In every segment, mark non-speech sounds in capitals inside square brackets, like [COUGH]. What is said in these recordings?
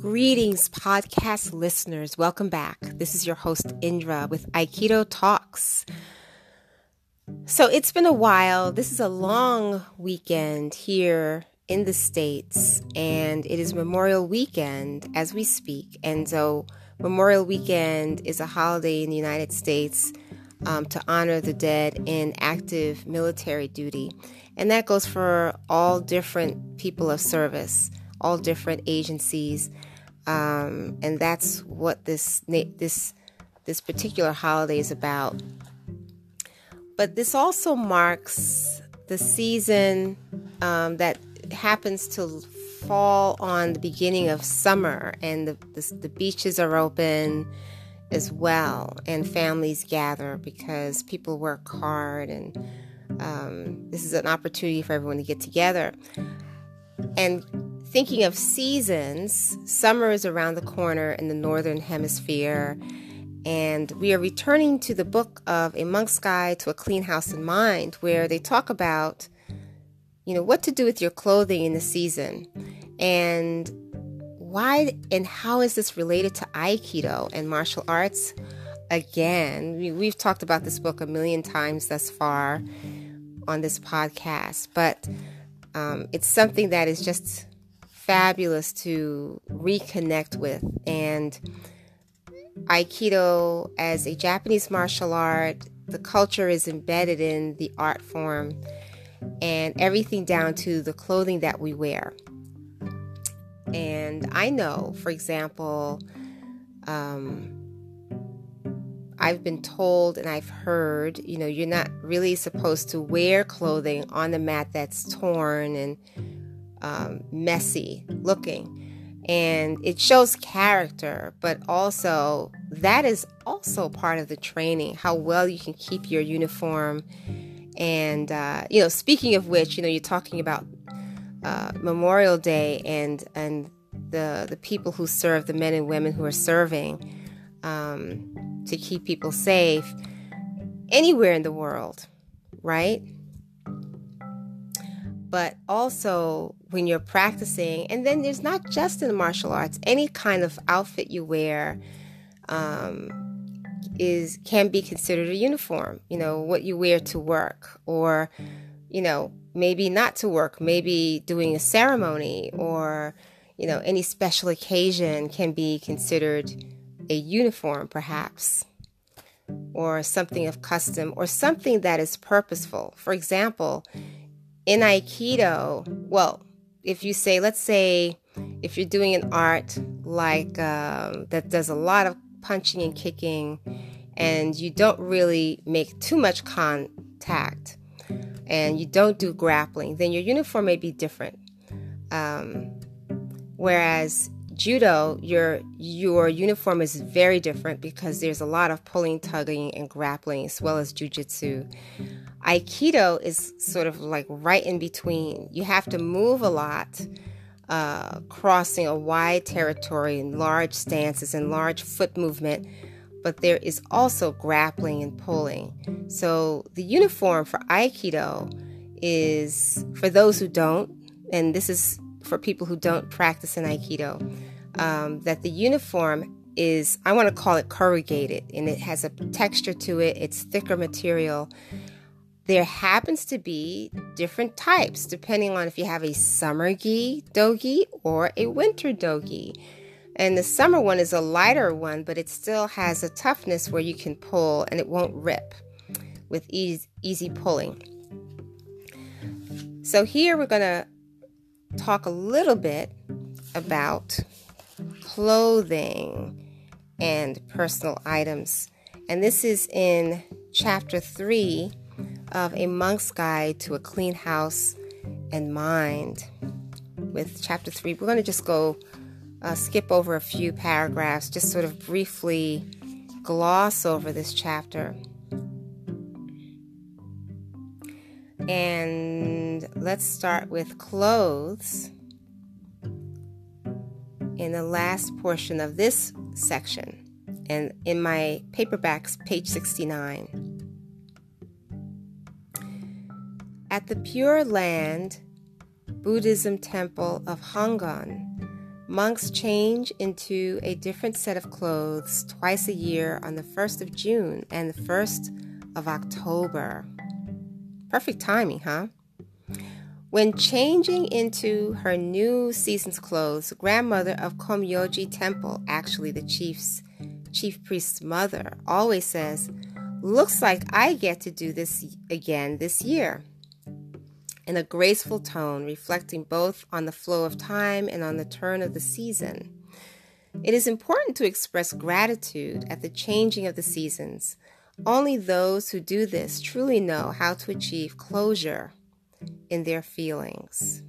Greetings, podcast listeners. Welcome back. This is your host, Indra, with Aikido Talks. So it's been a while. This is a long weekend here in the States, and it is Memorial Weekend as we speak. And so, Memorial Weekend is a holiday in the United States um, to honor the dead in active military duty. And that goes for all different people of service, all different agencies. Um, and that's what this this this particular holiday is about. But this also marks the season um, that happens to fall on the beginning of summer, and the, the, the beaches are open as well, and families gather because people work hard, and um, this is an opportunity for everyone to get together. And thinking of seasons, summer is around the corner in the northern hemisphere, and we are returning to the book of A Monk's Guide to a Clean House and Mind, where they talk about, you know, what to do with your clothing in the season, and why and how is this related to Aikido and martial arts? Again, we, have talked about this book a million times thus far on this podcast, but um, it's something that is just fabulous to reconnect with. And Aikido, as a Japanese martial art, the culture is embedded in the art form and everything down to the clothing that we wear. And I know, for example, um, I've been told and I've heard, you know, you're not really supposed to wear clothing on the mat that's torn and um, messy looking. And it shows character, but also that is also part of the training how well you can keep your uniform. And, uh, you know, speaking of which, you know, you're talking about uh, Memorial Day and and the the people who serve, the men and women who are serving um, to keep people safe anywhere in the world, right? But also when you're practicing, and then there's not just in the martial arts, any kind of outfit you wear um, is can be considered a uniform. You know what you wear to work, or you know maybe not to work, maybe doing a ceremony or, you know, any special occasion can be considered a uniform, perhaps, or something of custom, or something that is purposeful. For example, in Aikido, well, if you say, let's say, if you're doing an art like um, that does a lot of punching and kicking, and you don't really make too much contact, and you don't do grappling, then your uniform may be different. Um, whereas judo, your your uniform is very different because there's a lot of pulling, tugging, and grappling, as well as jujitsu. Aikido is sort of like right in between. You have to move a lot, uh, crossing a wide territory in large stances and large foot movement but there is also grappling and pulling. So the uniform for Aikido is for those who don't, and this is for people who don't practice in Aikido, um, that the uniform is, I want to call it corrugated, and it has a texture to it, it's thicker material. There happens to be different types depending on if you have a summer gi dogi or a winter dogi. And the summer one is a lighter one, but it still has a toughness where you can pull and it won't rip with easy, easy pulling. So here we're going to talk a little bit about clothing and personal items. And this is in chapter 3 of A Monk's Guide to a Clean House and Mind. With chapter 3, we're going to just go uh, skip over a few paragraphs, just sort of briefly gloss over this chapter. And let's start with clothes in the last portion of this section. And in my paperbacks, page 69. At the Pure Land Buddhism temple of Hangan, Monks change into a different set of clothes twice a year on the 1st of June and the 1st of October. Perfect timing, huh? When changing into her new season's clothes, grandmother of Komyoji Temple, actually the chief's chief priest's mother, always says, "Looks like I get to do this again this year." In a graceful tone, reflecting both on the flow of time and on the turn of the season. It is important to express gratitude at the changing of the seasons. Only those who do this truly know how to achieve closure in their feelings.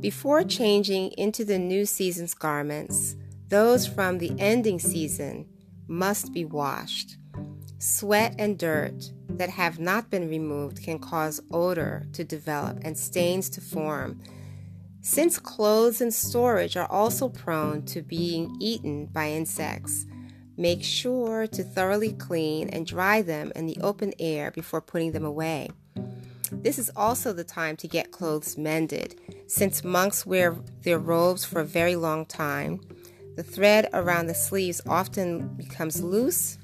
Before changing into the new season's garments, those from the ending season must be washed. Sweat and dirt that have not been removed can cause odor to develop and stains to form. Since clothes in storage are also prone to being eaten by insects, make sure to thoroughly clean and dry them in the open air before putting them away. This is also the time to get clothes mended. Since monks wear their robes for a very long time, the thread around the sleeves often becomes loose,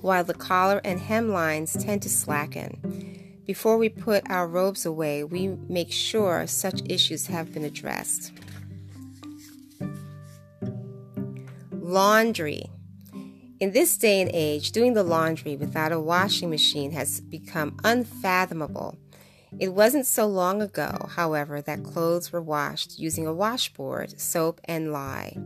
while the collar and hemlines tend to slacken. Before we put our robes away, we make sure such issues have been addressed. Laundry. In this day and age, doing the laundry without a washing machine has become unfathomable. It wasn't so long ago, however, that clothes were washed using a washboard, soap, and lye.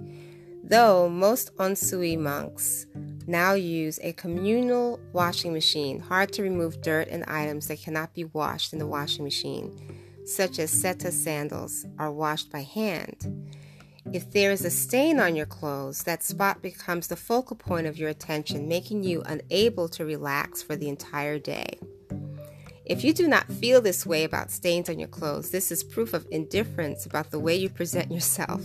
Though most unsui monks now use a communal washing machine, hard to remove dirt and items that cannot be washed in the washing machine, such as setta sandals, are washed by hand. If there is a stain on your clothes, that spot becomes the focal point of your attention, making you unable to relax for the entire day. If you do not feel this way about stains on your clothes, this is proof of indifference about the way you present yourself.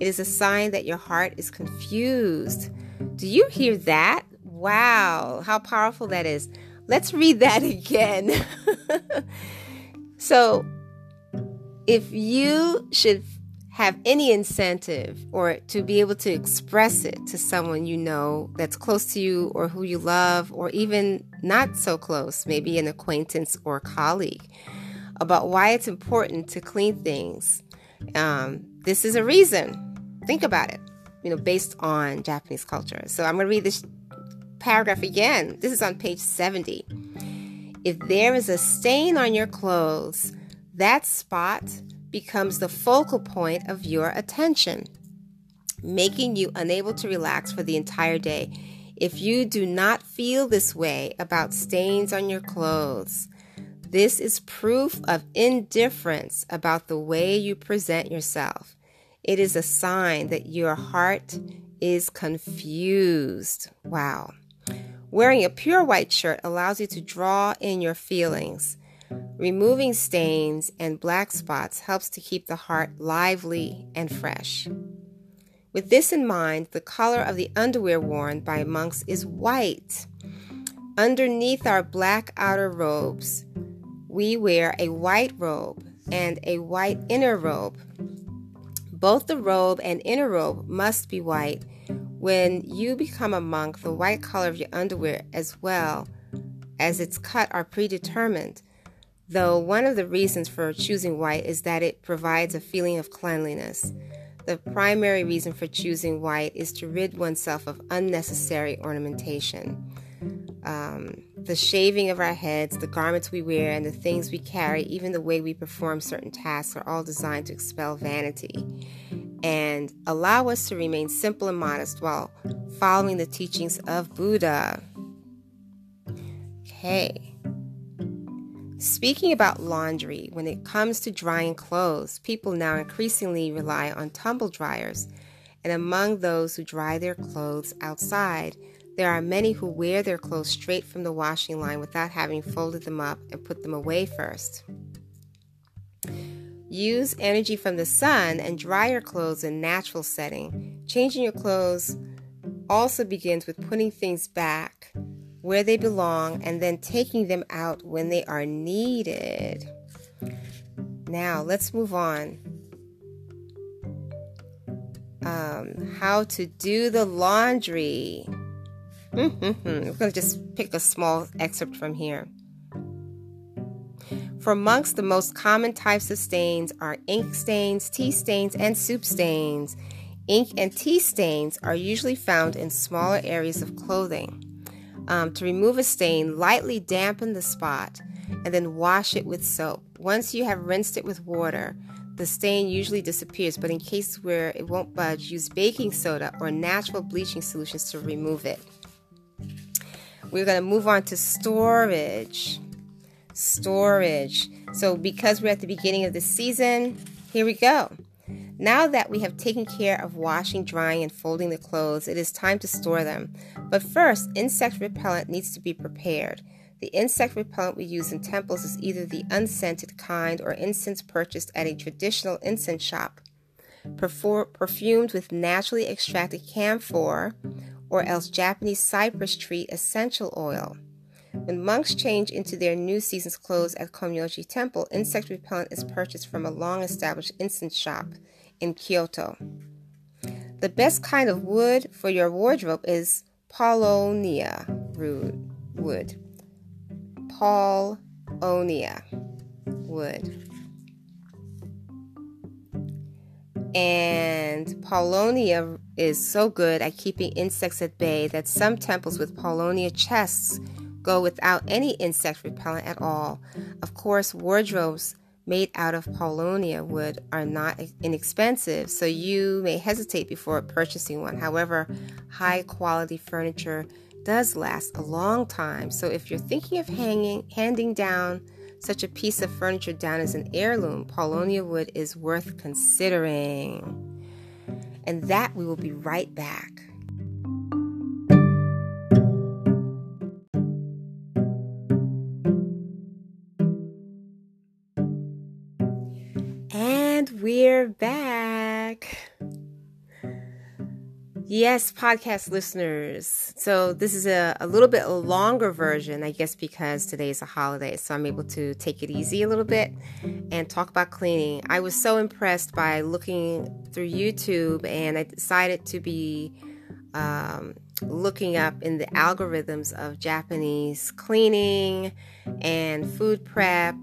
It is a sign that your heart is confused. Do you hear that? Wow, how powerful that is. Let's read that [LAUGHS] again. so, if you should have any incentive or to be able to express it to someone you know that's close to you or who you love or even not so close, maybe an acquaintance or colleague, about why it's important to clean things. Um, this is a reason. Think about it, you know, based on Japanese culture. So I'm going to read this paragraph again. This is on page 70. If there is a stain on your clothes, that spot becomes the focal point of your attention, making you unable to relax for the entire day. If you do not feel this way about stains on your clothes, this is proof of indifference about the way you present yourself. It is a sign that your heart is confused. Wow. Wearing a pure white shirt allows you to draw in your feelings Removing stains and black spots helps to keep the heart lively and fresh. With this in mind, the color of the underwear worn by monks is white. Underneath our black outer robes, we wear a white robe and a white inner robe. Both the robe and inner robe must be white. When you become a monk, the white color of your underwear as well as its cut are predetermined though one of the reasons for choosing white is that it provides a feeling of cleanliness. The primary reason for choosing white is to rid oneself of unnecessary ornamentation. Um, the shaving of our heads, the garments we wear, and the things we carry, even the way we perform certain tasks, are all designed to expel vanity and allow us to remain simple and modest while following the teachings of Buddha. Okay. Speaking about laundry, when it comes to drying clothes, people now increasingly rely on tumble dryers. And among those who dry their clothes outside, there are many who wear their clothes straight from the washing line without having folded them up and put them away first. Use energy from the sun and dry your clothes in natural setting. Changing your clothes also begins with putting things back where they belong and then taking them out when they are needed. Now, let's move on. um, how to do the laundry. We're going to just pick a small excerpt from here. For monks, the most common types of stains are ink stains, tea stains, and soup stains. Ink and tea stains are usually found in smaller areas of clothing. Um, to remove a stain, lightly dampen the spot and then wash it with soap. Once you have rinsed it with water, the stain usually disappears, but in cases where it won't budge, use baking soda or natural bleaching solutions to remove it. We're going to move on to storage storage. So, because we're at the beginning of the season, here we go. Now that we have taken care of washing, drying, and folding the clothes, it is time to store them. But first, insect repellent needs to be prepared. The insect repellent we use in temples is either the unscented kind or incense purchased at a traditional incense shop, perfumed with naturally extracted camphor or else Japanese cypress tree essential oil. When monks change into their new season's clothes at Komyoji Temple, insect repellent is purchased from a long established incense shop in Kyoto. The best kind of wood for your wardrobe is Paulownia wood. Paulownia wood. And Paulownia is so good at keeping insects at bay that some temples with Paulownia chests go without any insect repellent at all. Of course, wardrobes made out of paulownia wood are not inexpensive, so you may hesitate before purchasing one. However, high quality furniture does last a long time. So if you're thinking of hanging handing down such a piece of furniture down as an heirloom, paulownia wood is worth considering. And that we will be right back. And we're back. Yes, podcast listeners. So, this is a, a little bit longer version, I guess, because today is a holiday. So, I'm able to take it easy a little bit and talk about cleaning. I was so impressed by looking through YouTube, and I decided to be um, looking up in the algorithms of Japanese cleaning and food prep.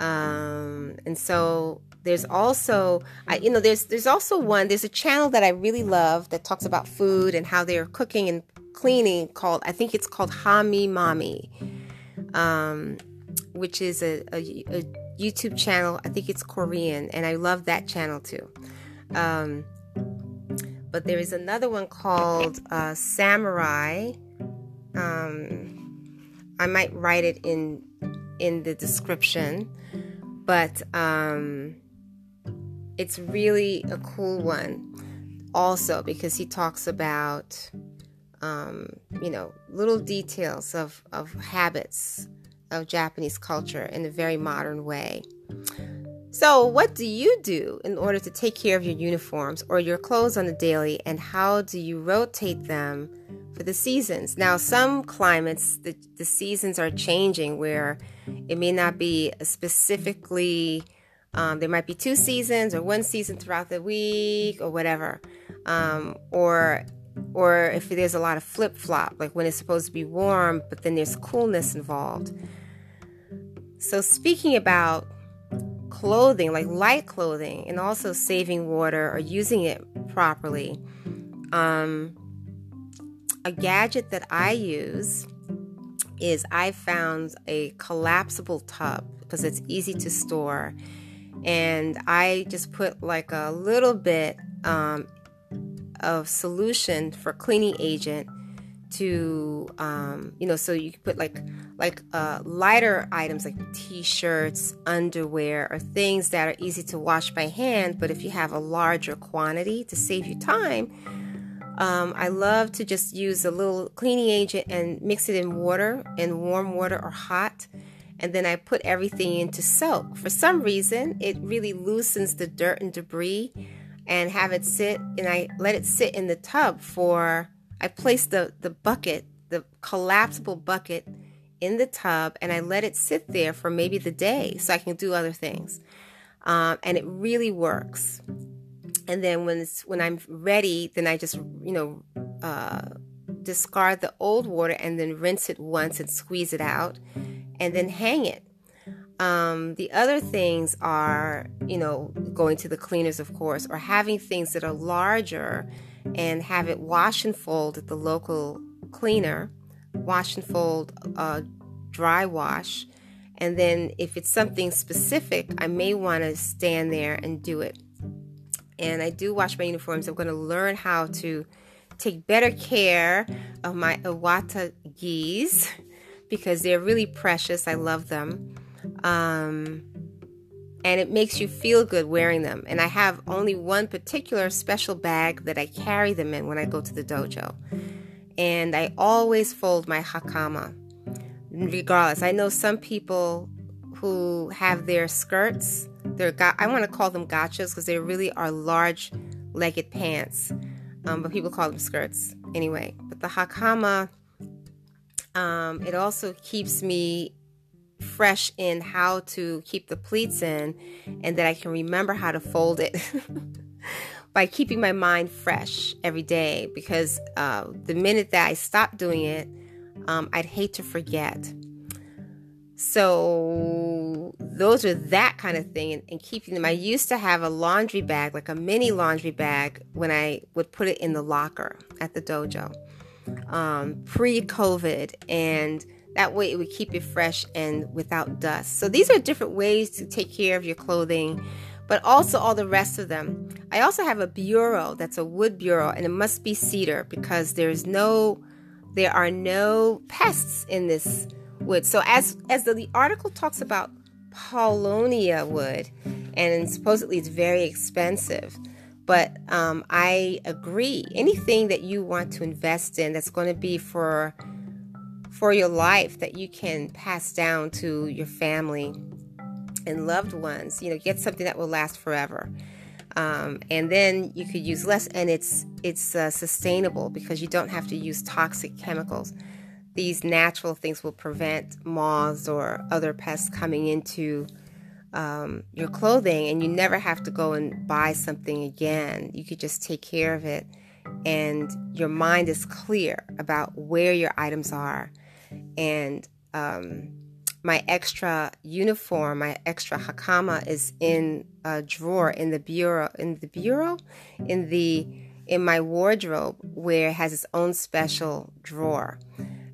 Um, and so there's also, I, you know, there's there's also one. There's a channel that I really love that talks about food and how they're cooking and cleaning. Called I think it's called Hamimommy, um, which is a, a, a, YouTube channel. I think it's Korean, and I love that channel too. Um, but there is another one called uh, Samurai. Um, I might write it in in the description, but um, it's really a cool one also because he talks about um, you know little details of, of habits of japanese culture in a very modern way. So what do you do in order to take care of your uniforms or your clothes on the daily and how do you rotate them for the seasons? Now some climates the, the seasons are changing where it may not be specifically um, there might be two seasons or one season throughout the week or whatever. Um, or or if there's a lot of flip flop, like when it's supposed to be warm, but then there's coolness involved. So, speaking about clothing, like light clothing, and also saving water or using it properly, um, a gadget that I use is I found a collapsible tub because it's easy to store and I just put like a little bit um, of solution for cleaning agent to um, you know so you can put like like uh, lighter items like t-shirts underwear or things that are easy to wash by hand but if you have a larger quantity to save you time um, i love to just use a little cleaning agent and mix it in water in warm water or hot and then I put everything into soak. For some reason, it really loosens the dirt and debris and have it sit and I let it sit in the tub for I place the the bucket, the collapsible bucket in the tub and I let it sit there for maybe the day so I can do other things. Um, and it really works. and then when it's when I'm ready, then I just you know uh, discard the old water and then rinse it once and squeeze it out, and then hang it. Um, the other things are, you know, going to the cleaners, of course, or having things that are larger and have it wash and fold at the local cleaner, wash and fold, uh, dry wash. And then if it's something specific, I may want to stand there and do it. And I do wash my uniforms. I'm going to learn how to take better care of my Iwata gis because they're really precious. I love them. Um, and it makes you feel good wearing them. And I have only one particular special bag that I carry them in when I go to the dojo. And I always fold my hakama, regardless. I know some people who have their skirts, their ga- I want to call them gotchas because they really are large legged pants, um, but people call them skirts anyway. But the hakama, um, it also keeps me fresh in how to keep the pleats in and that I can remember how to fold it [LAUGHS] by keeping my mind fresh every day because uh, the minute that I stop doing it, um, I'd hate to forget. So those are that kind of thing and, and, keeping them. I used to have a laundry bag, like a mini laundry bag, when I would put it in the locker at the dojo um, pre-COVID and that way, it would keep it fresh and without dust. So, these are different ways to take care of your clothing, but also all the rest of them. I also have a bureau that's a wood bureau, and it must be cedar because there's no, there are no pests in this wood. So, as as the, the article talks about paulownia wood, and supposedly it's very expensive. But um, I agree. Anything that you want to invest in that's going to be for for your life that you can pass down to your family and loved ones. You know, get something that will last forever. Um, and then you could use less, and it's it's uh, sustainable because you don't have to use toxic chemicals. These natural things will prevent moths or other pests coming into um, your clothing, and you never have to go and buy something again. You could just take care of it, and your mind is clear about where your items are and um, my extra uniform, my extra hakama is in a drawer in the bureau, in the bureau, in the in my wardrobe where it has its own special drawer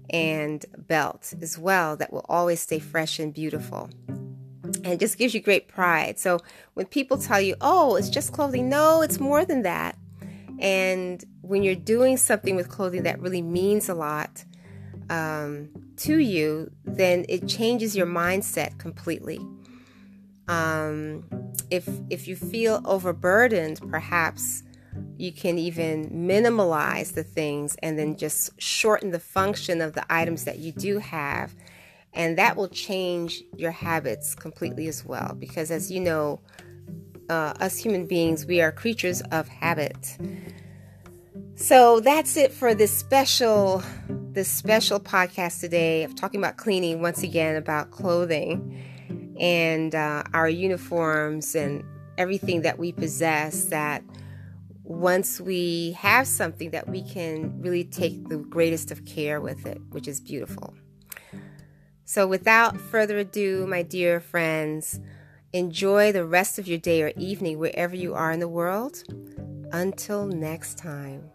and belt as well that will always stay fresh and beautiful. And it just gives you great pride. So when people tell you, "Oh, it's just clothing," no, it's more than that. And when you're doing something with clothing that really means a lot, um, to you, then it changes your mindset completely. Um, if if you feel overburdened, perhaps you can even minimalize the things and then just shorten the function of the items that you do have, and that will change your habits completely as well. Because as you know, uh, us human beings, we are creatures of habit. So that's it for this special this special podcast today of talking about cleaning once again about clothing and uh, our uniforms and everything that we possess that once we have something that we can really take the greatest of care with it which is beautiful so without further ado my dear friends enjoy the rest of your day or evening wherever you are in the world. Until next time